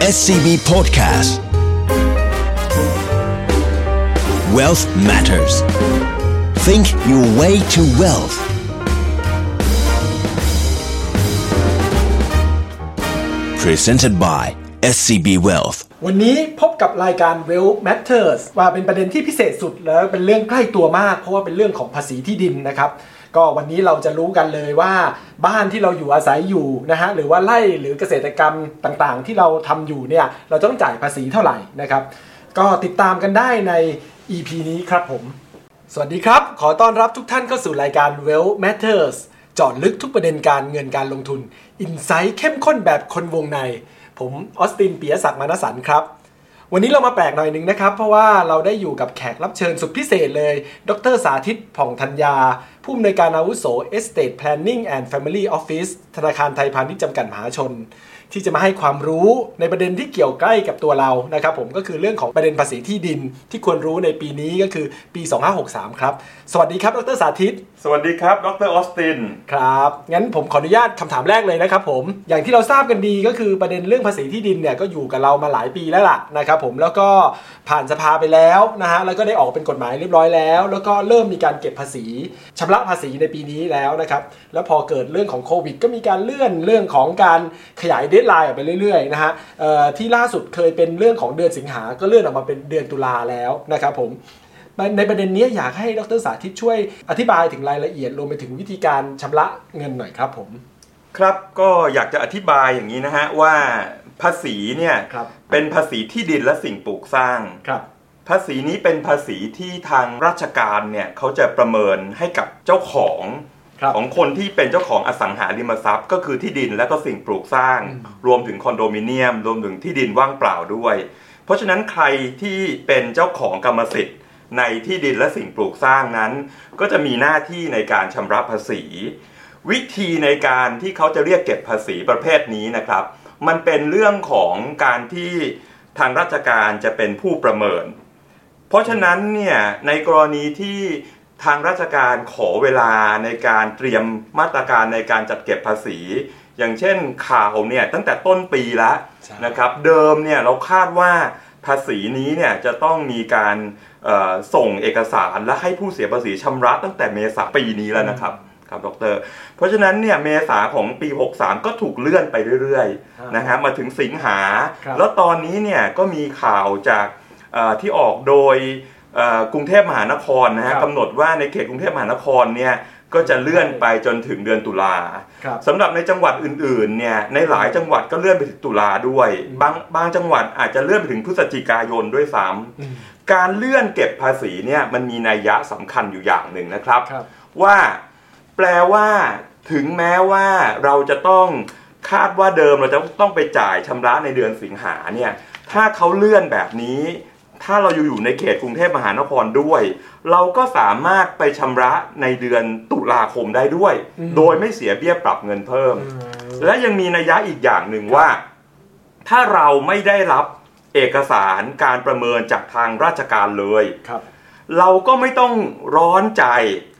SCB Podcast Wealth Matters Think your way to wealth Presented by SCB Wealth วันนี้พบกับรายการ Well Matters ว่าเป็นประเด็นที่พิเศษสุดแล้วเป็นเรื่องใกล้ตัวมาก เพราะว่าเป็นเรื่องของภาษีที่ดินนะครับ ก็วันนี้เราจะรู้กันเลยว่าบ้านที่เราอยู่อาศัยอยู่นะฮะหรือว่าไร่หรือเกษตรกรรมต่างๆ ที่เราทำอยู่เนี่ยเราต้องจ่ายภาษีเท่าไหร่นะครับ ก็ติดตามกันได้ใน EP นี้ครับผม สวัสดีครับ ขอต้อนรับทุกท่านเข้าสู่รายการ Well Matters จาะลึกทุกประเด็นการเงินการลงทุนอินไซต์เข้มข้นแบบคนวงใน ผมออสตินเปียศักดิ์มานสันครับ วันนี้เรามาแปลกหน่อยหนึ่งนะครับ เพราะว่าเราได้อยู่กับแขกรับเชิญสุดพิเศษเลย ดรสาธิตผ่องธัญญา ผู้อำนวยการอาวุโส Estate Planning and Family Office ธนาคารไทยพาณิชย์จำกัดมหาชน ที่จะมาให้ความรู้ในประเด็นที่เกี่ยวใกล้กับตัวเรานะครับผมก็คือเรื่องของประเด็นภาษีที่ดินที่ควรรู้ในปีนี้ก็คือปี 2563 ครับ สวัสดีครับ ดรสาธิต วัสดีครับ ดรออสติน ครับ งั้นผมขออนุญาตคำถามแรกเลยนะครับผม อย่างที่เราทราบกันดีก็คือประเด็นเรื่องภาษีที่ดินเนี่ยก็อยู่กับเรามาหลายปีแล้วล่ะนะครับผม แล้วก็ผ่านสภาไปแล้วนะฮะ แล้วก็ได้ออกเป็นกฎหมายเรียบร้อยแล้ว แล้วก็เริ่มมีการเก็บภาษีชำระภาษีในปีนี้แล้วนะครับ แล้วพอเกิดเรื่องของโควิด ก็มีการเลื่อนเรื่องของการขยายเดทไลน์ออกไปเรื่อยๆนะฮะที่ล่าสุดเคยเป็นเรื่องของเดือนสิงหา ก็เลื่อนออกมาเป็นเดือนตุลาแล้วนะครับผม ในประเด็นนี้อยากให้ดรสาธิตช่วยอธิบายถึงรายละเอียดรวมไปถึงวิธีการชำระเงินหน่อยครับผมครับก็อยากจะอธิบายอย่างนี้นะฮะว่าภาษีเนี่ยครับเป็นภาษีที่ดินและสิ่งปลูกสร้างครับ ภาษีนี้เป็นภาษีที่ทางราชการเนี่ยเขาจะประเมินให้กับเจ้าของครับของคนที่เป็นเจ้าของอสังหาริมทรัพย์ ก็คือที่ดินและก็สิ่งปลูกสร้าง รวมถึงคอนโดมิเนียม รวมถึงที่ดินว่างเปล่าด้วย เพราะฉะนั้นใครที่เป็นเจ้าของกรรมสิทธิ์ ในที่ดินและสิ่งปลูกสร้างนั้น ก็จะมีหน้าที่ในการชำระภาษี วิธีในการที่เขาจะเรียกเก็บภาษีประเภทนี้นะครับ มันเป็นเรื่องของการที่ทางราชการจะเป็นผู้ประเมิน เพราะฉะนั้นเนี่ยในกรณีที่ทางราชการขอเวลาในการเตรียมมาตรการในการจัดเก็บภาษี อย่างเช่นข่าวเนี่ยตั้งแต่ต้นปีแล้วนะครับ เดิมเนี่ยเราคาดว่าภาษีนี้เนี่ยจะต้องมีการ ส่งเอกสารและให้ผู้เสียภาษีชำระตั้งแต่เมษาปีนี้แล้วนะครับครับดร เพราะฉะนั้นเนี่ยเมษาของปี 63 ก็ถูกเลื่อนไปเรื่อยครับๆนะฮะมาถึงสิงหาครับแล้วตอนนี้เนี่ยก็มีข่าวจากเอ่อที่ออกโดยเอ่อกรุงเทพมหานครนะครัฮะบกำหนดว่าในเขตกรุงเทพมหานครเนี่ยก็จะเลื่อนไปจนถึงเดือนตุลาครับสำหรับในจังหวัดอื่นๆเนี่ยในหลายจังหวัดก็เลื่อนไปถึงตุลาด้วย บางบางจังหวัดอาจจะเลื่อนไปถึงพฤศจิกายนด้วยซ้ำอืม การเลื่อนเก็บภาษีเนี่ยมันมีนัยยะสำคัญอยู่อย่างหนึ่งนะครับครับว่าแปลว่าถึงแม้ว่าเราจะต้องคาดว่าเดิมเราจะต้องไปจ่ายชำระในเดือนสิงหาเนี่ยถ้าเขาเลื่อนแบบนี้ ถ้าเราอยู่อยู่ในเขตกรุงเทพมหานครด้วย เราก็สามารถไปชำระในเดือนตุลาคมได้ด้วยอืมโดยไม่เสียเบี้ยปรับเงินเพิ่มอืมและยังมีนัยยะอีกอย่างหนึ่งว่า ถ้าเราไม่ได้รับ เอกสารการประเมินจากทางราชการเลยครับ เราก็ไม่ต้องร้อนใจ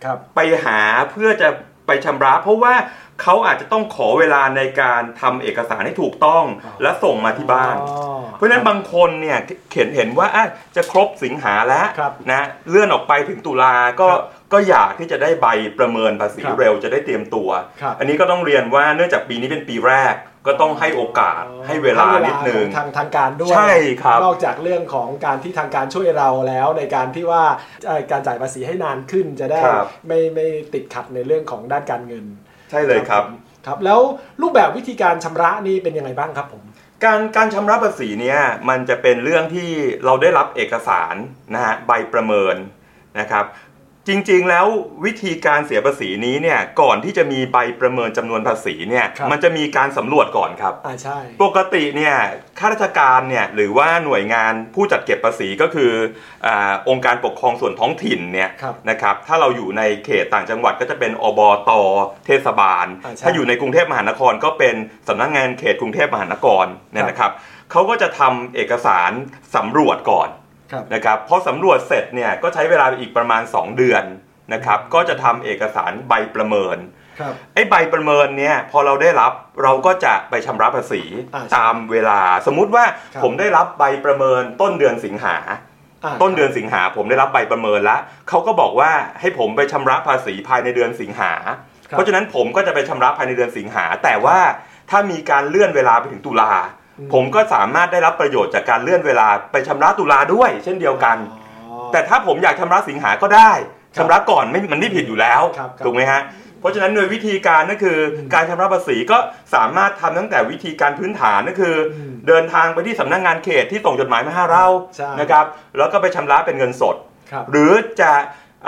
ครับไปหาเพื่อจะไปชำระ เพราะว่าเขาอาจจะต้องขอเวลาในการทำเอกสารให้ถูกต้องอ๋อและส่งมาที่บ้านอ๋อเพราะฉะนั้นบางคนเนี่ยเขียนเห็นว่าอะจะครบสิงหาแล้วครับนะเลื่อนออกไปถึงตุลาก็ครับก็อยากที่จะได้ใบประเมินภาษีครับเร็วจะได้เตรียมตัวครับอันนี้ก็ต้องเรียนว่าเนื่องจากปีนี้เป็นปีแรก ก็ต้องให้โอกาสให้เวลานิดนึงของทางทางการด้วยใช่ครับนอกจากเรื่องของการที่ทางการช่วยเราแล้วในการที่ว่าเอ่อการจ่ายภาษีให้นานขึ้นจะได้ครับไม่ไม่ติดขัดในเรื่องของด้านการเงิน ใช่เลยครับครับแล้วรูปแบบวิธีการชำระนี่เป็นยังไงบ้างครับผมการการชำระภาษีเนี่ยมันจะเป็นเรื่องที่เราได้รับเอกสารนะฮะใบประเมินนะครับ จริงๆ แล้ววิธีการเสียภาษีนี้เนี่ยก่อนที่จะมีใบประเมินจำนวนภาษีเนี่ยครับมันจะมีการสำรวจก่อนครับอ่าใช่ ปกติเนี่ยข้าราชการเนี่ยหรือว่าหน่วยงานผู้จัดเก็บภาษีก็คืออาองค์การปกครองส่วนท้องถิ่นเนี่ยครับนะครับถ้าเราอยู่ในเขตต่างจังหวัดก็จะเป็นอบตเทศบาลอ่าใช่ถ้าอยู่ในกรุงเทพมหานครก็เป็นสำนักงานเขตกรุงเทพมหานครเนี่ยนะครับเขาก็จะทำเอกสารสำรวจก่อนครับ นะครับพอสำรวจเสร็จเนี่ยก็ใช้เวลาอีกประมาณ 2 เดือนนะครับก็จะทำเอกสารใบประเมินครับไอ้ใบประเมินเนี่ยพอเราได้รับเราก็จะไปชำระภาษีอ่าใช่ตามเวลา สมมุติว่าครับผมได้รับใบประเมินต้นเดือนสิงหาอ่าต้นเดือนสิงหาผมได้รับใบประเมินแล้วเขาก็บอกว่าให้ผมไปชำระภาษีภายในเดือนสิงหาครับเพราะฉะนั้นผมก็จะไปชำระภายในเดือนสิงหา แต่ว่าถ้ามีการเลื่อนเวลาไปถึงตุลาอืม ผมก็สามารถได้รับประโยชน์จากการเลื่อนเวลาไปชำระตุลาด้วย เช่นเดียวกันอ๋อแต่ถ้าผมอยากชำระสิงหาก็ได้ครับชำระก่อนไม่มันไม่ผิดอยู่แล้วครับครับถูกไหมฮะเพราะฉะนั้นโดยวิธีการก็คืออมการชำระภาษีก็สามารถทำตั้งแต่วิธีการพื้นฐานก็คืออมเดินทางไปที่สำนักงานเขตที่ส่งจดหมายมาให้เราใช่นะครับแล้วก็ไปชำระเป็นเงินสดครับหรือจะ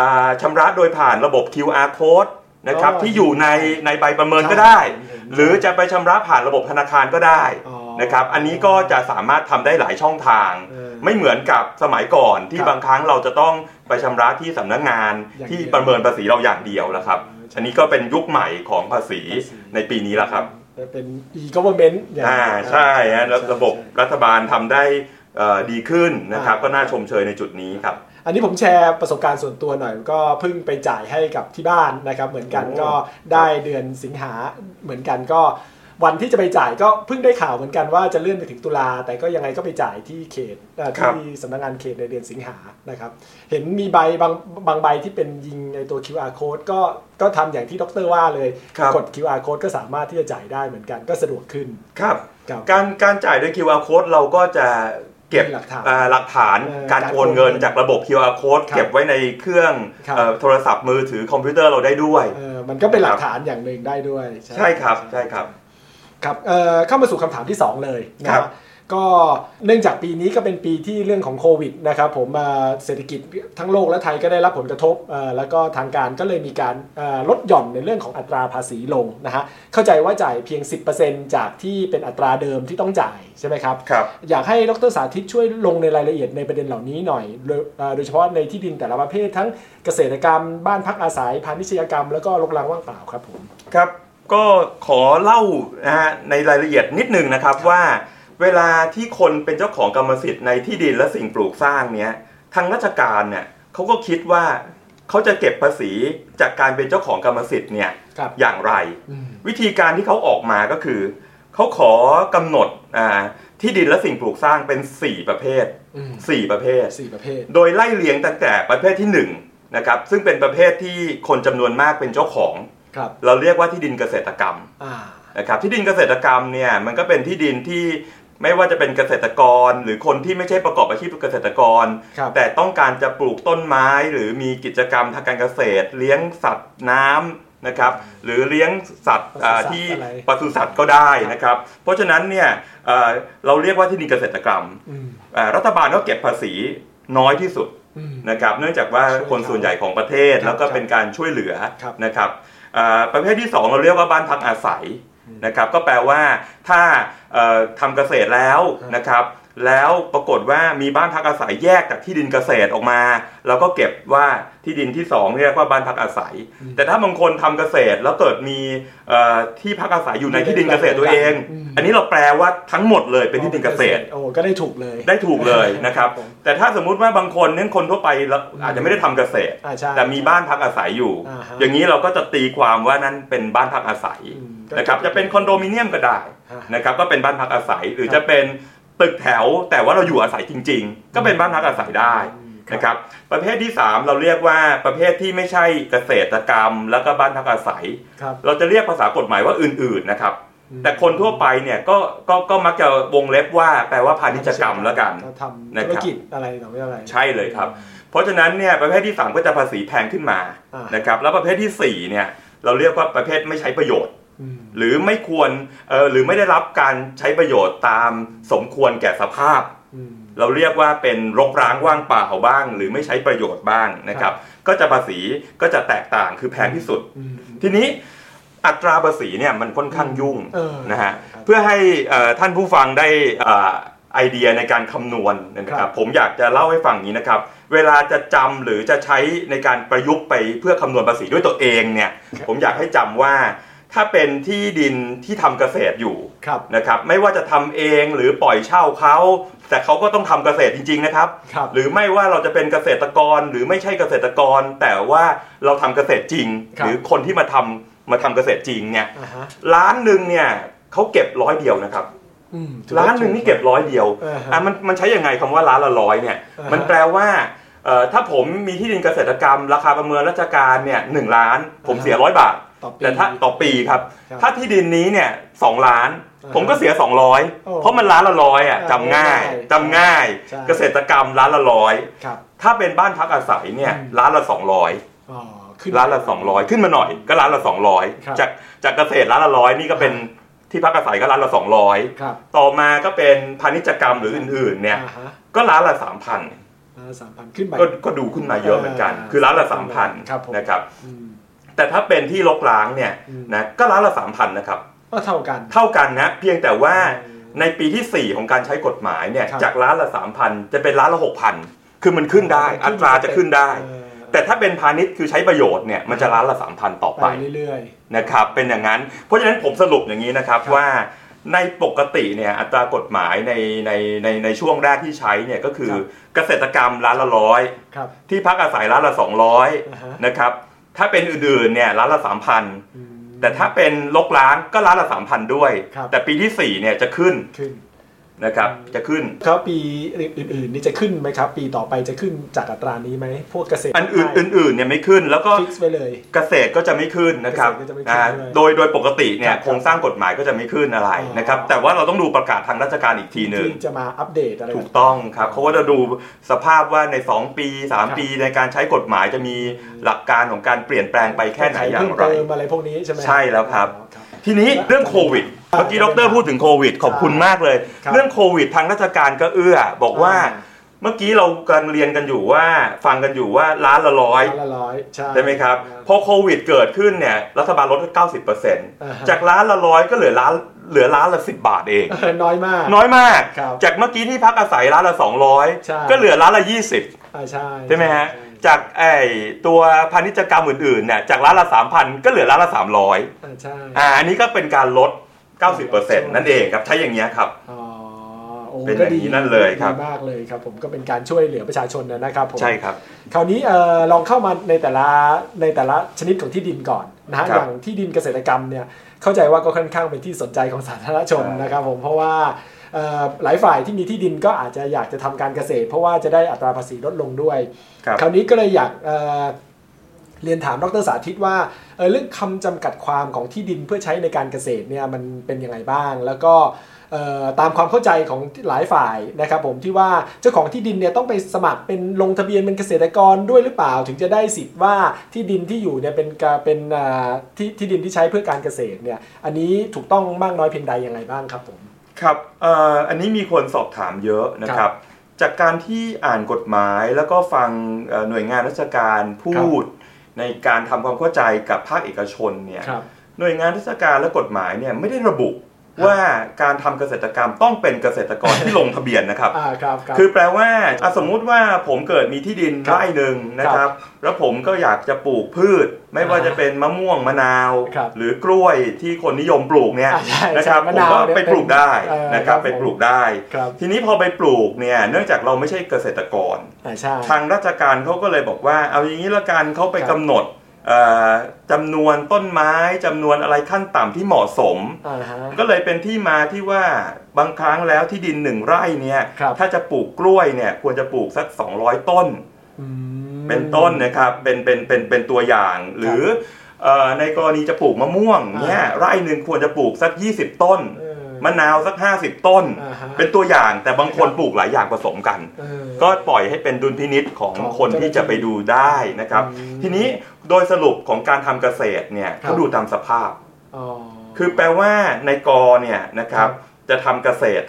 อ่าชำระโดยผ่านระบบ QR code นะครับอ๋อที่อยู่ในในใบประเมินใช่ก็ได้เห็นหรือจะไปชำระผ่านระบบธนาคารก็ได้อ๋อ นะครับ อันนี้ก็จะสามารถทำได้หลายช่องทางเออไม่เหมือนกับสมัยก่อนที่ครับบางครั้งเราจะต้องไปชำระที่สำนักงานอย่างที่เดียวประเมินภาษีเราอย่างเดียวแล้วครับใช่อันนี้ก็เป็นยุคใหม่ของภาษีภาษีในปีนี้แล้วครับ เป็น e-government อย่างอ่าใช่ฮะแล้วใช่ระบบใช่รัฐบาลทำได้เอ่อดีขึ้นนะครับอ่าก็น่าชมเชยในจุดนี้ครับอันนี้ผมแชร์ประสบการณ์ส่วนตัวหน่อยก็เพิ่งไปจ่ายให้กับที่บ้านนะครับ เหมือนกันโอ้ก็ได้เดือนสิงหาเหมือนกันก็ วันที่จะไปจ่ายก็เพิ่งได้ข่าวเหมือนกันว่าจะเลื่อนไปถึงตุลาแต่ก็ยังไงก็ไปจ่ายที่เขตเอ่อที่สำนักงานเขตในเดือนสิงหานะครับ เห็นมีใบบางบางใบที่เป็นยิงในตัว QR code ก็ก็ทำอย่างที่ดรว่าเลยครับกด QR code ก็สามารถที่จะจ่ายได้เหมือนกันก็สะดวกขึ้นครับครับการการจ่ายด้วย QR code เราก็จะเก็บมีหลักฐานอ่าหลักฐานเอ่อการการโอนเงินโอนเงินจากระบบ QR code ครับเก็บไว้ในเครื่องครับเอ่อโทรศัพท์มือถือคอมพิวเตอร์เราได้ด้วยเออมันก็เป็นหลักฐานอย่างหนึ่งได้ด้วย ใช่ครับใช่ครับ ครับเอ่อเข้ามาสู่คำถามที่ 2 เลยนะครับก็เนื่องจากปีนี้ก็เป็นปีที่เรื่องของโควิดนะครับผมเอ่อเศรษฐกิจทั้งโลกและไทยก็ได้รับผลกระทบเอ่อแล้วก็ทางการก็เลยมีการเอ่อลดหย่อนในเรื่องของอัตราภาษีลงนะฮะเข้าใจว่าจ่ายเพียง 10%จากที่เป็นอัตราเดิมที่ต้องจ่ายใช่ไหมครับครับ อยากให้ดรสาธิตช่วยลงในรายละเอียดในประเด็นเหล่านี้หน่อย โดยเอ่อโดยเฉพาะในที่ดินแต่ละประเภททั้งเกษตรกรรม บ้านพักอาศัยพาณิชยกรรม แล้วก็รกร้างว่างเปล่าครับผมครับ ก็ขอเล่านะฮะในรายละเอียดนิดหนึ่งนะครับว่าเวลาที่คนเป็นเจ้าของกรรมสิทธิ์ในที่ดินและสิ่งปลูกสร้างเนี้ยทางราชการเนี่ยเขาก็คิดว่าเขาจะเก็บภาษีจากการเป็นเจ้าของกรรมสิทธิ์เนี่ยครับอย่างไรอืมวิธีการที่เขาออกมาก็คือเขาขอกำหนดอ่าที่ดินและสิ่งปลูกสร้างเป็น 4 ประเภทอืม4ประเภทสี่ประเภท โดยไล่เลียงตั้งแต่ประเภทที่1นะครับซึ่งเป็นประเภทที่คนจำนวนมากเป็นเจ้าของครับ เราเรียกว่าที่ดินเกษตรกรรมอ่านะครับที่ดินเกษตรกรรมเนี่ยมันก็เป็นที่ดินที่ไม่ว่าจะเป็นเกษตรกรหรือคนที่ไม่ใช่ประกอบอาชีพเกษตรกรครับแต่ต้องการจะปลูกต้นไม้หรือมีกิจกรรมทางการเกษตร เลี้ยงสัตว์น้ำนะครับ หรือเลี้ยงสัตว์อ่าปศุสัตว์ที่อะไรปศุสัตว์ก็ได้นะครับ เพราะฉะนั้นเนี่ยเอ่อเราเรียกว่าที่ดินเกษตรกรรมอืมอ่ารัฐบาลก็เก็บภาษีน้อยที่สุดอืมนะครับ เนื่องจากว่าช่วยคนส่วนใหญ่ของประเทศครับแล้วก็เป็นการช่วยเหลือครับนะครับอ่า ประเภทที่ 2 เราเรียกว่าบ้านพักอาศัยนะครับ ก็แปลว่าถ้าเอ่อทำเกษตรแล้วนะครับ แล้วปรากฏว่ามีบ้านพักอาศัยแยกจากที่ดินเกษตรออกมา แล้วก็เก็บว่าที่ดินที่2เรียกว่าบ้านพักอาศัย แต่ถ้าบางคนทำเกษตรแล้วเกิดมีเอ่อที่พักอาศัยอยู่ในที่ดินเกษตรตัวเองอืมอันนี้เราแปลว่าทั้งหมดเลยเป็นที่ดินเกษตรโอ้ก็ได้ถูกเลยได้ถูกเลยนะครับผมแต่ถ้าสมมุติว่าบางคนเนี่ยคนทั่วไปแล้วอาจจะไม่ได้ทำเกษตรอ่าใช่แต่มีบ้านพักอาศัยอยู่อ่าฮะอย่างนี้เราก็จะตีความว่านั้นเป็นบ้านพักอาศัยอืมก็นะครับจะเป็นคอนโดมิเนียมก็ได้ฮะนะครับก็เป็นบ้านพักอาศัยหรือครับจะเป็น ตึกแถวแต่ว่าเราอยู่อาศัยจริง ๆ ก็เป็นบ้านพักอาศัยได้อืมนะครับประเภทที่ 3 เราเรียกว่าประเภทที่ไม่ใช่เกษตรกรรม แล้วก็บ้านพักอาศัยครับเราจะเรียกภาษากฎหมายว่าอื่นๆนะครับอืมแต่คนทั่วไปเนี่ยก็ก็ก็มักจะวงเล็บว่าแปลว่าพาณิชยกรรมแล้วกันก็ทำนะคธุรับรกิจอะไรต่อไม่อะไร ใช่เลยครับ เพราะฉะนั้นเนี่ยประเภทที่ 3 ก็จะภาษีแพงขึ้นมาอ่านนะครับแล้วประเภทที่4เนี่ยเราเรียกว่าประเภทไม่ใช้ประโยชน์อืม หรือไม่ควรเออหรือไม่ได้รับการใช้ประโยชน์ตามสมควรแก่สภาพอืมเราเรียกว่าเป็นรกร้างว่างเปล่าบ้าง หรือไม่ใช้ประโยชน์บ้างนะครับ ก็จะภาษีก็จะแตกต่างคือแพงที่สุดอืมทีนี้อัตราภาษีเนี่ยมันค่อนข้างยุ่งเออนะฮะครับเพื่อให้เอ่อท่านผู้ฟังได้เอ่อไอเดียในการคำนวณนะคครัรับบผมอยากจะเล่าให้ฟังอย่างนี้นะครับ เวลาจะจำหรือจะใช้ในการประยุกต์ไปเพื่อคำนวณภาษีด้วยตัวเองเนี่ยผมอยากให้จำว่า ถ้าเป็นที่ดินที่ทำเกษตรอยู่ครับนะครับไม่ว่าจะทำเองหรือปล่อยเช่าเขาแต่เขาก็ต้องทำเกษตรจริง ๆนะครับครับหรือไม่ว่าเราจะเป็นเกษตรกรหรือไม่ใช่เกษตรกร แต่ว่าเราทำเกษตรจริงครับหรือคนที่มาทำมาทำเกษตรจริงเนี่ยอ่าฮะล้านหนึ่งเนี่ยเขาเก็บร้อยเดียวนะครับอืมล้านหนึ่งนี่เก็บร้อยเดียวอ่าฮะอะมันมันใช้ยังไงคำว่าล้านละร้อยเนี่ยอ่าฮะมันแปลว่าเอ่อถ้าผมมีที่ดินเกษตรกรรม ราคาประเมินราชการเนี่ยหนึ่งล้าน ผมเสียร้อยบาทต่อปี แต่ถ้าต่อปีครับครับ ถ้าที่ดินนี้เนี่ยสองล้านอ่าฮะผมก็เสีย 200โอ้เพราะมันล้านละร้อยอะอ่าจำง่ายใช่จำง่ายใช่เกษตรกรรมล้านละร้อยครับถ้าเป็นบ้านพักอาศัยเนี่ยอืมล้านละ200อ๋อขึ้นล้านละ200ขึ้นมาหน่อยก็ล้านละครับ200จากจากเกษตรล้านละร้อยนี่ก็เป็นที่พักอาศัยก็ล้านละ200ครับต่อมาก็เป็นพาณิชยกรรมหรืออื่นๆ เนี่ยอ่าฮะก็ล้านละ3,000สามพันขึ้นไปก็ก็ดูขึ้นมาเยอะเหมือนกันอ่าคือล้านละครับผม3,000นะครับอืม แต่ถ้าเป็นที่ลกล้างเนี่ยอืมนะก็ล้านละ3,000นะครับก็เท่ากัน เท่ากันนะเพียงแต่ว่าอืมในปีที่ 4 ของการใช้กฎหมายเนี่ยครับจากล้านละ3,000จะเป็นล้านละ6,000คือมันขึ้นได้มันขึ้นอัตราจะขึ้นได้เออแต่ถ้าเป็นพาณิชย์คือใช้ประโยชน์เนี่ยมันจะล้านละ3,000ต่อไปไปเรื่อยนะครับเป็นอย่างนั้น เพราะฉะนั้นผมสรุปอย่างนี้นะครับครับว่าในปกติเนี่ยอัตรากฎหมายในในในในช่วงแรกที่ใช้เนี่ยก็คือครับเกษตรกรรมล้านละร้อยๆครับที่พักอาศัยล้านละอ่าฮะ200นะครับ ถ้าเป็นอื่นๆเนี่ยล้านละ3,000อืมแต่ถ้าเป็นลกล้างก็ล้านละ3,000ด้วยครับแต่ปีที่4เนี่ยจะขึ้นขึ้ นนะครับจะขึ้นครับปีอื่นๆนี่จะขึ้นไหมครับ ปีต่อไปจะขึ้นจากอัตรานี้ไหมพวกเกษตรอันอื่นอื่นๆเนี่ยไม่ขึ้นแล้วก็ฟิกซ์ไปเลยเกษตรก็จะไม่ขึ้นนะครับเกษตรก็จะไม่ขึ้นอ่าด้วยโดยโดยปกติเนี่คยรับโครงสร้างกฎหมายก็จะไม่ขึ้นอะไรอ๋อนะครับแต่ว่าเราต้องดูประกาศทางราชการอีกทีหนึ่งที่จะมาอัปเดตอะไรถูกต้องครับเขาก็จะดูสภาพว่าใน 2 ปีครับ3ปีในการใช้กฎหมายจะมีหลักการของการเปลี่ยนแปลงไปแค่ไหนอย่างไรเพิ่มเติมอะไรพวกนี้ใช่ไหมใช่แล้วครับอ๋อครับ ทีนี้เรื่องโควิดอ่าเมื่อกี้ดรพูดถึงโควิด ขอบคุณมากเลยครับเรื่องโควิด ทางราชการก็เอื้อ บอกว่าอ่าเมื่อกี้เรากำลังเรียนกันอยู่ว่าฟังกันอยู่ว่าล้านละร้อยล้านละร้อยใช่ใช่ไหมครับพอโควิดเกิดขึ้นเนี่ยรัฐบาลลดเก้าสิบเปอร์เซ็นต์อ่าฮะจากล้านละร้อยก็เหลือล้านเหลือล้านละสิบบาทเองเออน้อยมาก น้อยมากครับจากเมื่อกี้ที่พักอาศัยร้านละใช่200ก็เหลือร้านละ20อ่าใช่ใช่ไหมฮะใช่ จากไอ้ตัวพาณิชยกรรมอื่นๆเนี่ยจากร้านละ3,000ก็เหลือร้านละ300อ่าใช่อ่าอันนี้ก็เป็นการลด 90%นั่นเองครับใช้อย่างเงี้ยครับอ๋อโอ้เป็นก็อย่างดีนี้นั่นเลยครับดีมากเลยครับผมก็เป็นการช่วยเหลือประชาชนนะครับผมใช่ครับ คราวนี้เอ่อลองเข้ามาในแต่ละในแต่ละชนิดของที่ดินก่อนนะฮะครับอย่างที่ดินเกษตรกรรมเนี่ยเข้าใจว่าก็ค่อนข้างเป็นที่สนใจของสาธารณชนใช่นะครับผมเพราะว่าเอ่อ หลายฝ่ายที่มีที่ดินก็อาจจะอยากจะทำการเกษตร เพราะว่าจะได้อัตราภาษีลดลงด้วยครับคราวนี้ก็เลยอยากเอ่อเรียนถามดรสาธิตว่าเอ่อเรื่องคำจำกัดความของที่ดินเพื่อใช้ในการเกษตรเนี่ยมันเป็นยังไงบ้าง แล้วก็เอ่อตามความเข้าใจของหลายฝ่ายนะครับผมที่ว่าเจ้าของที่ดินเนี่ยต้องไปสมัครเป็นลงทะเบียนเป็นเกษตรกรด้วยหรือเปล่า ถึงจะได้สิทธิ์ว่าที่ดินที่อยู่เนี่ยเป็นกาเป็นอ่าที่ที่ดินที่ใช้เพื่อการเกษตรเนี่ยอันนี้ถูกต้องมากน้อยเพียงใดอย่างไรบ้างครับผม ครับเอ่ออันนี้มีคนสอบถามเยอะนะคครัรับบจากการที่อ่านกฎหมายแล้วก็ฟังเอ่อหน่วยงานราชการพูด ในการทำความเข้าใจกับภาคเอกชนเนี่ยครับหน่วยงานราชการและกฎหมายเนี่ยไม่ได้ระบุ ว่าการทำเกษตรกรรมต้องเป็นเกษตรกรที่ลงทะเบียนนะครับอ่าครับครับคือแปลว่าอะสมมุติว่าผมเกิดมีที่ดินครับไร่หนึ่งนะครับ แล้วผมก็อยากจะปลูกพืช ไม่ว่าอ่าจะเป็นมะม่วงมะนาวครับหรือกล้วยที่คนนิยมปลูกเนี่ยอ่าใช่นะครับใช่ผมก็มะนาวเนี่ยไปปลูกได้เป็นเออนะครับครับไปปลูกได้ครับทีนี้พอไปปลูกเนี่ยเนื่องจากเราไม่ใช่เกษตรกรอ่าใช่ทางราชการเขาก็เลยบอกว่า เอาอย่างนี้ละกันเขาไปครับกำหนดเอ่อ จำนวนต้นไม้จำนวนอะไรขั้นต่ำที่เหมาะสมอ่าฮะก็เลยเป็นที่มาที่ว่าบางครั้งแล้วที่ดินหนึ่งไร่เนี่ยครับถ้าจะปลูกกล้วยเนี่ยควรจะปลูกสัก 200 ต้นอืมเป็นต้นนะครับเป็นเป็นเป็นเป็นตัวอย่าง หรือเอ่อในกรณีจะปลูกมะม่วงเนี่ยอ่าไร่หนึ่งควรจะปลูกสัก 20 ต้นเออ มะนาวสัก50ต้นอ่าฮะเป็นตัวอย่างแต่บางคนครับปลูกหลายอย่างผสมกันเออก็ปล่อยให้เป็นดุลพินิษของของคนที่จะไปดูได้นะครับอืมทีนี้โดยสรุปของการทำเกษตรเนี่ยครับเขาดูตามสภาพอ๋อคือแปลว่าในกอเนี่ยนะครับครับจะทำเกษตร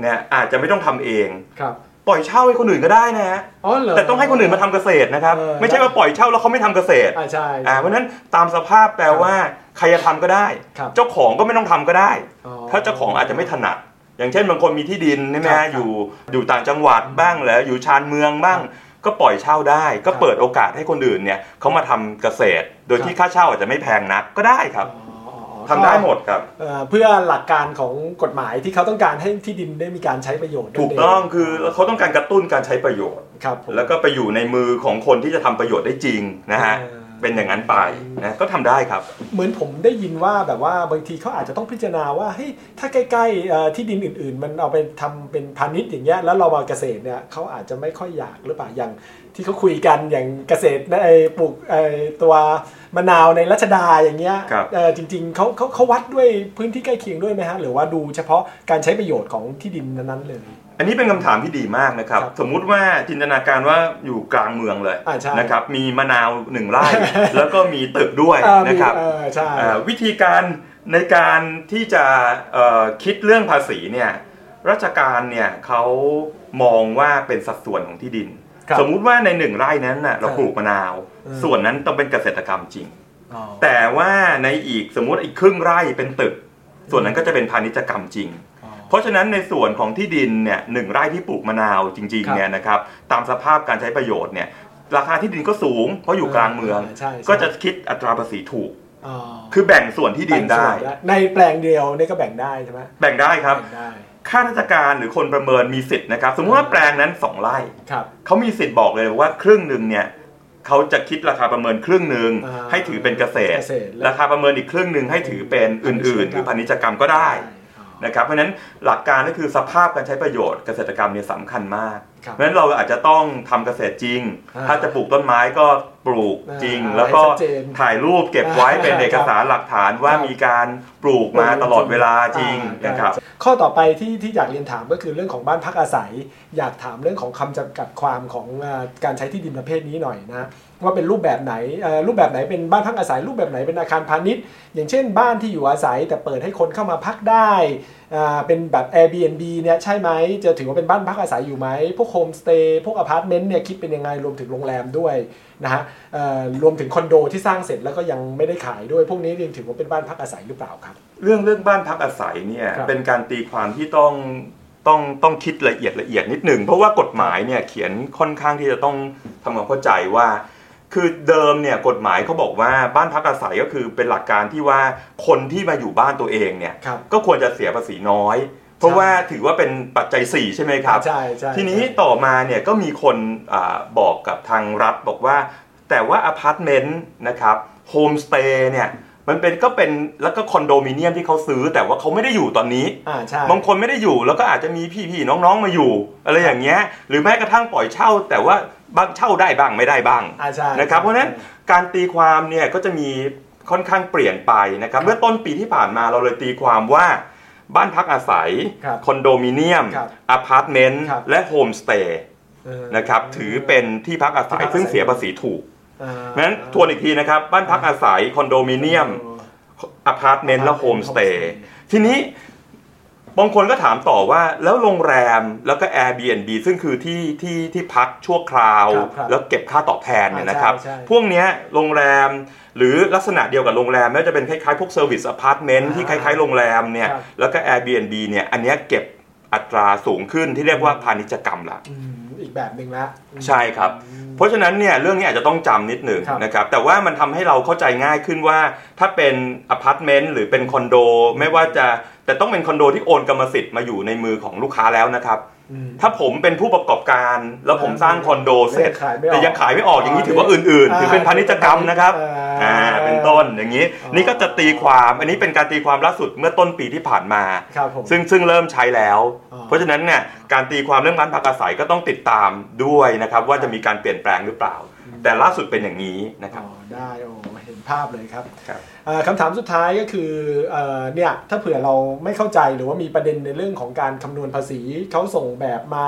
เนี่ยอาจจะไม่ต้องทำเองครับ ปล่อยเช่าให้คนอื่นก็ได้นะฮะอ๋อเหรอแต่ต้องให้คนอื่นมาทำเกษตรนะครับเออไม่ใช่ว่าปล่อยเช่าแล้วเขาไม่ทำเกษตรอ่าใช่อ่าเพราะฉะนั้นตามสภาพแปลว่าใครจะทำก็ได้ครับเจ้าของก็ไม่ต้องทำก็ได้อ๋อถ้าเจ้าของอาจจะไม่ถนัดอย่างเช่นบางคนมีที่ดินใช่ไหมครัฮะบอยู่อยู่ต่างจังหวัดบ้างเหรออยู่ชานเมืองบ้าง ก็ปล่อยเช่าได้ ก็ครับเปิดโอกาสให้คนอื่นเนี่ยเขามาทำเกษตร โดยครับที่ค่าเช่าอาจจะไม่แพงนักก็ได้ครับอ๋ออ๋ออ๋อ ทำได้หมดครับเอ่อเพื่อหลักการของกฎหมายที่เขาต้องการให้ที่ดินได้มีการใช้ประโยชน์นั่นถูกต้องเคือเขาต้องการกระตุ้นการใช้ประโยชน์ครับผมแล้วก็ไปอยู่ในมือของคนที่จะทำประโยชน์ได้จริงนะฮะ เออเป็นอย่างนั้นไปนะก็ทำได้ครับ เหมือนผมได้ยินว่าแบบว่าบางทีเขาอาจจะต้องพิจารณาว่าเฮ้ยถ้าใกล้ๆเอ่อที่ดินอื่น ๆ มันเอาไปทำเป็นพาณิชย์อย่างเงี้ยแล้วเรามาเกษตรเนี่ยเขาอาจจะไม่ค่อยอยากหรือเปล่าอย่างที่เขาคุยกันอย่างเกษตรในปลูกไอ้ตัวมะนาวในรัชดาอย่างเงี้ยครับเอ่อจริงๆเขาเขาเขาวัดด้วยพื้นที่ใกล้เคียงด้วยไหมฮะหรือว่าดูเฉพาะการใช้ประโยชน์ของที่ดินนั้นๆเลย อันนี้เป็นคำถามที่ดีมากนะครับครับ สมมุติว่าจินตนาการว่าอยู่กลางเมืองเลยอ่าใช่นะครับมีมะนาวหนึ่งไร่แล้วก็มีตึกด้วยอ่ามีนะครับเออใช่เอ่อวิธีการในการที่จะเอ่อคิดเรื่องภาษีเนี่ยราชการเนี่ยเขามองว่าเป็นสัดส่วนของที่ดินครับสมมุติว่าในหนึ่งไร่นั้นน่ะเราครับปลูกมะนาวอืมส่วนนั้นต้องเป็นเกษตรกรรมจริงอ๋อแต่ว่าในอีกสมมุติอีกครึ่งไร่เป็นตึก ส่วนนั้นก็จะเป็นพาณิชยกรรมจริงอ๋อ เพราะฉะนั้นในส่วนของที่ดินเนี่ยหนึ่งไร่ที่ปลูกมะนาวจริงครับๆเนี่ยนะครับตามสภาพการใช้ประโยชน์เนี่ยราคาที่ดินก็สูง เพราะอยู่กลางเมืองใช่ใช่ก็จะคิดอัตราภาษีถูกอ๋อคือแบ่งส่วนที่ดินได้แบ่งส่วนในแปลงเดียวนี่ก็แบ่งได้ใช่ไหมแบ่งได้ครับแบ่งได้ข้าราชการหรือคนประเมินมีสิทธิ์นะครับ สมมติว่าแปลงนั้น2ไร่ครับเขามีสิทธิ์บอกเลยว่าครึ่งหนึ่งเนี่ยเขาจะคิดราคาประเมินครึ่งหนึ่งอ่าให้ถือเป็นเกษตรเกษตร ราคาประเมินอีกครึ่งหนึ่งให้ถือเป็นอื่น ๆ หรือพาณิชยกรรมก็ได้อ๋อ นะครับเพราะฉะนั้นหลักการก็คือสภาพการใช้ประโยชน์เกษตรกรรมเนี่ยสำคัญมากครับเพราะฉะนั้นเราอาจจะต้องทำเกษตรจริงอ่าถ้าจะปลูกต้นไม้ก็ ปลูกจริงอ่าแล้วก็ให้ชัดเจนถ่ายรูปเก็บไว้อ่าเป็นเอกสารหลักฐานว่าครับมีการปลูกมาตลอดเวลาจริงอ่านะครับข้อต่อไปที่ที่อยากเรียนถามก็คือเรื่องของบ้านพักอาศัย อยากถามเรื่องของคำจำกัดความของอ่าการใช้ที่ดินประเภทนี้หน่อยนะว่าเป็นรูปแบบไหนเอ่อรูปแบบไหนเป็นบ้านพักอาศัย รูปแบบไหนเป็นอาคารพาณิชย์ อย่างเช่น บ้านที่อยู่อาศัย แต่เปิดให้คนเข้ามาพักได้อ่าเป็นแบบ Airbnb เนี่ยใช่ไหมจะถือว่าเป็นบ้านพักอาศัยอยู่ไหมพวกโฮมสเตย์พวกอพาร์ตเมนต์เนี่ยคิดเป็นยังไงรวมถึงโรงแรมด้วยนะฮะเอ่อรวมถึงคอนโดที่สร้างเสร็จแล้วก็ยังไม่ได้ขายด้วยพวกนี้ยังถือว่าเป็นบ้านพักอาศัยหรือเปล่าครับ เรื่องเรื่องบ้านพักอาศัยเนี่ยครับเป็นการตีความที่ต้องต้องต้องคิดละเอียดละเอียดนิดหนึ่งเพราะว่ากฎหมายเนี่ยเขียนค่อนข้างที่จะต้องทำความเข้าใจว่า คือเดิมเนี่ยกฎหมายเขาบอกว่าบ้านพักอาศัยก็คือเป็นหลักการที่ว่าคนที่มาอยู่บ้านตัวเองเนี่ยครับก็ควรจะเสียภาษีน้อย เพราะว่าถือว่าเป็นปัจจัย 4 ใช่ไหมครับใช่ใช่ทีนี้ต่อมาเนี่ยก็มีคนอาบอกกับทางรัฐบอกว่า แต่ว่าอพาร์ตเมนต์นะครับโฮมสเตย์เนี่ยมันเป็นก็เป็นแล้วก็คอนโดมิเนียมที่เขาซื้อ แต่ว่าเขาไม่ได้อยู่ตอนนี้อ่าใช่บางคนไม่ได้อยู่แล้วก็อาจจะมีพี่ๆน้องๆมาอยู่ อะไรอย่างเงี้ยหรือแม้กระทั่งปล่อยเช่า แต่ว่าบางเช่าได้บ้างไม่ได้บ้างอ่าใช่นะครับเพราะฉะนั้นการตีความเนี่ยก็จะมีค่อนข้างเปลี่ยนไปนะครับเมื่อต้นปีที่ผ่านมาเราเลยตีความว่า บ้านพักอาศัยครับคอนโดมิเนียมครับอพาร์ตเมนต์ครับและโฮมสเตย์เออนะครับถือเป็นที่พักอาศัยที่พักอาศัยซึ่งเสียภาษีถูกอ่าเพราะฉะนั้นทวนอีกทีนะครับ บ้านพักอาศัยคอนโดมิเนียมอพาร์ตเมนต์และโฮมสเตย์ทีนี้ บางคนก็ถามต่อว่าแล้วโรงแรมแล้วก็ Airbnb ซึ่งคือที่ที่ที่พักชั่วคราวครับครับแล้วเก็บค่าตอบแทนเนี่ยนะครับอ่าใช่ใช่พวกเนี้ยโรงแรมหรือลักษณะเดียวกับโรงแรมไม่ว่าจะเป็นคล้ายๆพวก service apartment ที่อ่าคล้ายๆโรงแรมเนี่ยครับแล้วก็ Airbnb เนี่ยอันเนี้ยเก็บอัตราสูงขึ้นที่เรียกว่าพาณิชยกรรมละ อืมอีกแบบหนึ่งละใช่ครับ เพราะฉะนั้นเนี่ยเรื่องนี้อาจจะต้องจำนิดหนึ่งครับนะครับแต่ว่ามันทำให้เราเข้าใจง่ายขึ้นว่า ถ้าเป็นอพาร์ตเมนต์หรือเป็นคอนโดไม่ว่าจะแต่ต้องเป็นคอนโดที่โอนกรรมสิทธิ์มาอยู่ในมือของลูกค้าแล้วนะครับอืม ถ้าผมเป็นผู้ประกอบการ แล้วผมสร้างคอนโดเสร็จแล้วยังขายไม่ออกแต่ยังขายไม่ออกอย่างนี้ถือว่าอื่นๆอ่าถือเป็นพาณิชยกรรมนะครับอ่าอ่าเป็นต้นอย่างนี้อ๋อนี่ก็จะตีความอันนี้เป็นการตีความล่าสุดเมื่อต้นปีที่ผ่านมาครับผมซึ่งซึ่งเริ่มใช้แล้วอ๋อเพราะฉะนั้นเนี่ยการตีความเรื่องบ้านพักอาศัยก็ต้องติดตามด้วยนะครับ ว่าจะมีการเปลี่ยนแปลงหรือเปล่า แต่ล่าสุดเป็นอย่างนี้นะครับอ๋อได้โอ้เห็น ภาพเลยครับครับเอ่อคำถามสุดท้ายก็คือเอ่อเนี่ยถ้าเผื่อเราไม่เข้าใจหรือว่ามีประเด็นในเรื่องของการคำนวณภาษีเขาส่งแบบมา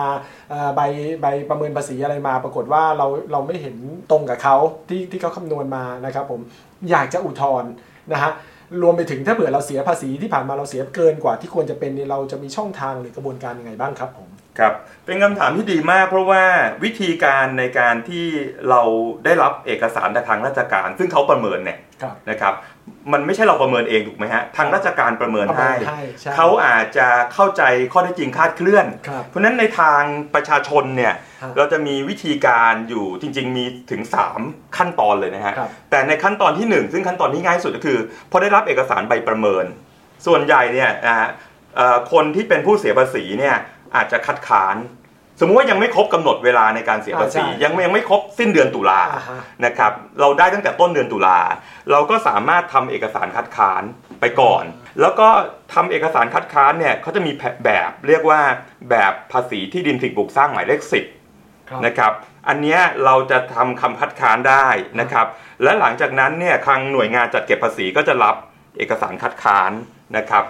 เอ่อใบใบประเมินภาษีอะไรมา ปรากฏว่าเราเราไม่เห็นตรงกับเขาที่ที่เขาคำนวณมานะครับผมอยากจะอุทธรณ์นะฮะรวมไปถึงถ้าเผื่อเราเสียภาษีที่ผ่านมาเราเสียเกินกว่าที่ควรจะเป็นเนี่ยเราจะมีช่องทางหรือกระบวนการยังไงบ้างครับผม ครับ เป็นคำถามที่ดีมากเพราะว่าวิธีการในการที่เราได้รับเอกสารจากทางราชการ ซึ่งเขาประเมินเนี่ยครับนะครับมันไม่ใช่เราประเมินเองถูกไหมฮะทางราชการประเมินประเมิให้นให้ใช่เขาอาจจะเข้าใจข้อเท็จจริงคลาดเคลื่อนครับเพราะฉะนั้นในทางประชาชนเนี่ยฮะเราจะมีวิธีการอยู่จริง ๆ มีถึง 3 ขั้นตอนเลยนะฮะครับแต่ในขั้นตอนที่ 1 ซึ่งขั้นตอนที่ง่ายสุดก็คือพอได้รับเอกสารใบประเมิน ส่วนใหญ่เนี่ยนะฮะเอ่อคนที่เป็นผู้เสียภาษีเนี่ย อาจจะคัดค้าน สมมุติว่ายังไม่ครบกำหนดเวลาในการเสียภาษีอ่าใช่ยังยังไม่ครบสิ้นเดือนตุลาอ่าฮะนะครับเราได้ตั้งแต่ต้นเดือนตุลาเราก็สามารถทำเอกสารคัดค้านไปก่อน แล้วก็ทำเอกสารคัดค้านเนี่ยเขาจะมีแบบเรียกว่าแบบภาษีที่ดินสิ่งปลูกสร้างหมายเลขสิบครับนะครับอันเนี้ยเราจะทำคำคัดค้านได้นะครับ และหลังจากนั้นเนี่ยทางหน่วยงานจัดเก็บภาษีก็จะรับเอกสารคัดค้านนะครับ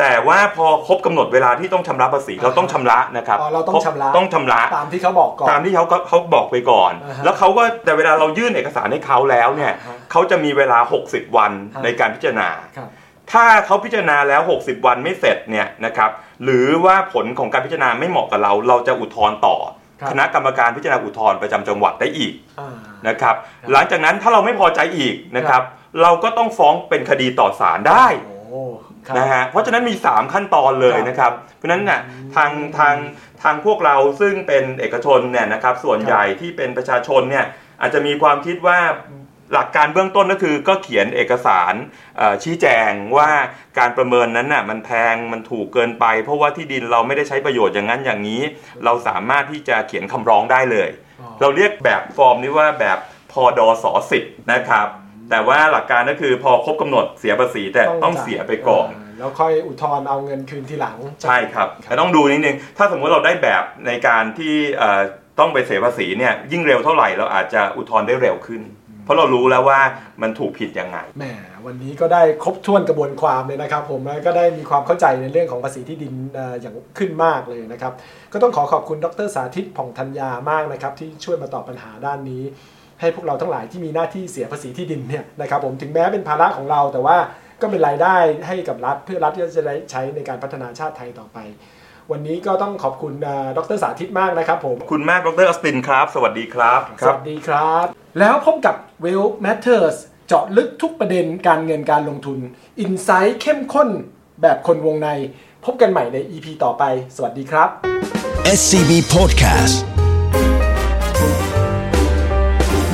แต่ว่าพอครบกำหนดเวลาที่ต้องชำระภาษีเราต้องชำระนะครับอ๋อเราต้องชำระต้องชำระตามที่เขาบอกก่อนตามที่เขาก็เขาบอกไปก่อนอ่าฮะแล้วเขาก็แต่เวลาเรายื่นเอกสารให้เขาแล้วเนี่ยอ่าฮะเขาจะมีเวลา 60 วันฮะในการพิจารณาครับถ้าเขาพิจารณาแล้ว 60 วันไม่เสร็จเนี่ยนะครับหรือว่าผลของการพิจารณาไม่เหมาะกับเรา เราจะอุทธรณ์ต่อครับคณะกรรมการพิจารณาอุทธรณ์ประจำจังหวัดได้อีกอ่านะครับครับหลังจากนั้นถ้าเราไม่พอใจอีกนะครับ เราก็ต้องฟ้องเป็นคดีต่อศาลได้โอ้ครับ นะฮะเพราะฉะนั้นมี 3 ขั้นตอนเลยนะครับ เพราะฉะนั้นน่ะทางทางทางพวกเราซึ่งเป็นเอกชนเนี่ยนะครับส่วนครับใหญ่ที่เป็นประชาชนเนี่ยอาจจะมีความคิดว่าหลักการเบื้องต้นก็คือก็เขียนเอกสารเอ่อชี้แจงว่าการประเมินนั้นน่ะมันแพงมันถูกเกินไป เพราะว่าที่ดินเราไม่ได้ใช้ประโยชน์อย่างนั้นอย่างนี้ เราสามารถที่จะเขียนคำร้องได้เลยอ๋อเราเรียกแบบฟอร์มนี้ว่าแบบพอดอสอสิบนะครับ แต่ว่าหลักการก็คือพอครบกำหนดเสียภาษีแต่ต้องจ่าเสียไปก่อนาแล้วค่อยอุทธรณ์เอาเงินคืนทีหลัง ใช่ครับแต่ต้องดูนิดนึง ถ้าสมมติเราได้แบบในการที่เอ่อต้องไปเสียภาษีเนี่ยยิ่งเร็วเท่าไหร่เราอาจจะอุทธรณ์ได้เร็วขึ้น เพราะเรารู้แล้วว่ามันถูกผิดยังไงแหมวันนี้ก็ได้ครบถ้วนกระบวนความเลยนะครับ ผมแล้วก็ได้มีความเข้าใจในเรื่องของภาษีที่ดินเอ่ออย่างขึ้นมากเลยนะครับ ก็ต้องขอขอบคุณดรสาธิตผ่องธัญญามากนะครับที่ช่วยมาตอบปัญหาด้านนี้ ให้พวกเราทั้งหลายที่มีหน้าที่เสียภาษีที่ดินเนี่ยนะครับผมถึงแม้เป็นภาระของเราแต่ว่าก็เป็นรายได้ให้กับรัฐเพื่อรัฐก็จะได้ใช้ในการพัฒนาชาติไทยต่อไป วันนี้ก็ต้องขอบคุณเอ่อดรสาธิตมากนะครับผมขอบคุณมากดรออสตินครับ สวัสดีครับ สวัสดีครับ แล้วพบกับ Well Matters เจาะลึกทุกประเด็นการเงินการลงทุน อินไซต์เข้มข้นแบบคนวงใน พบกันใหม่ใน EP ต่อไป สวัสดีครับ SCB Podcast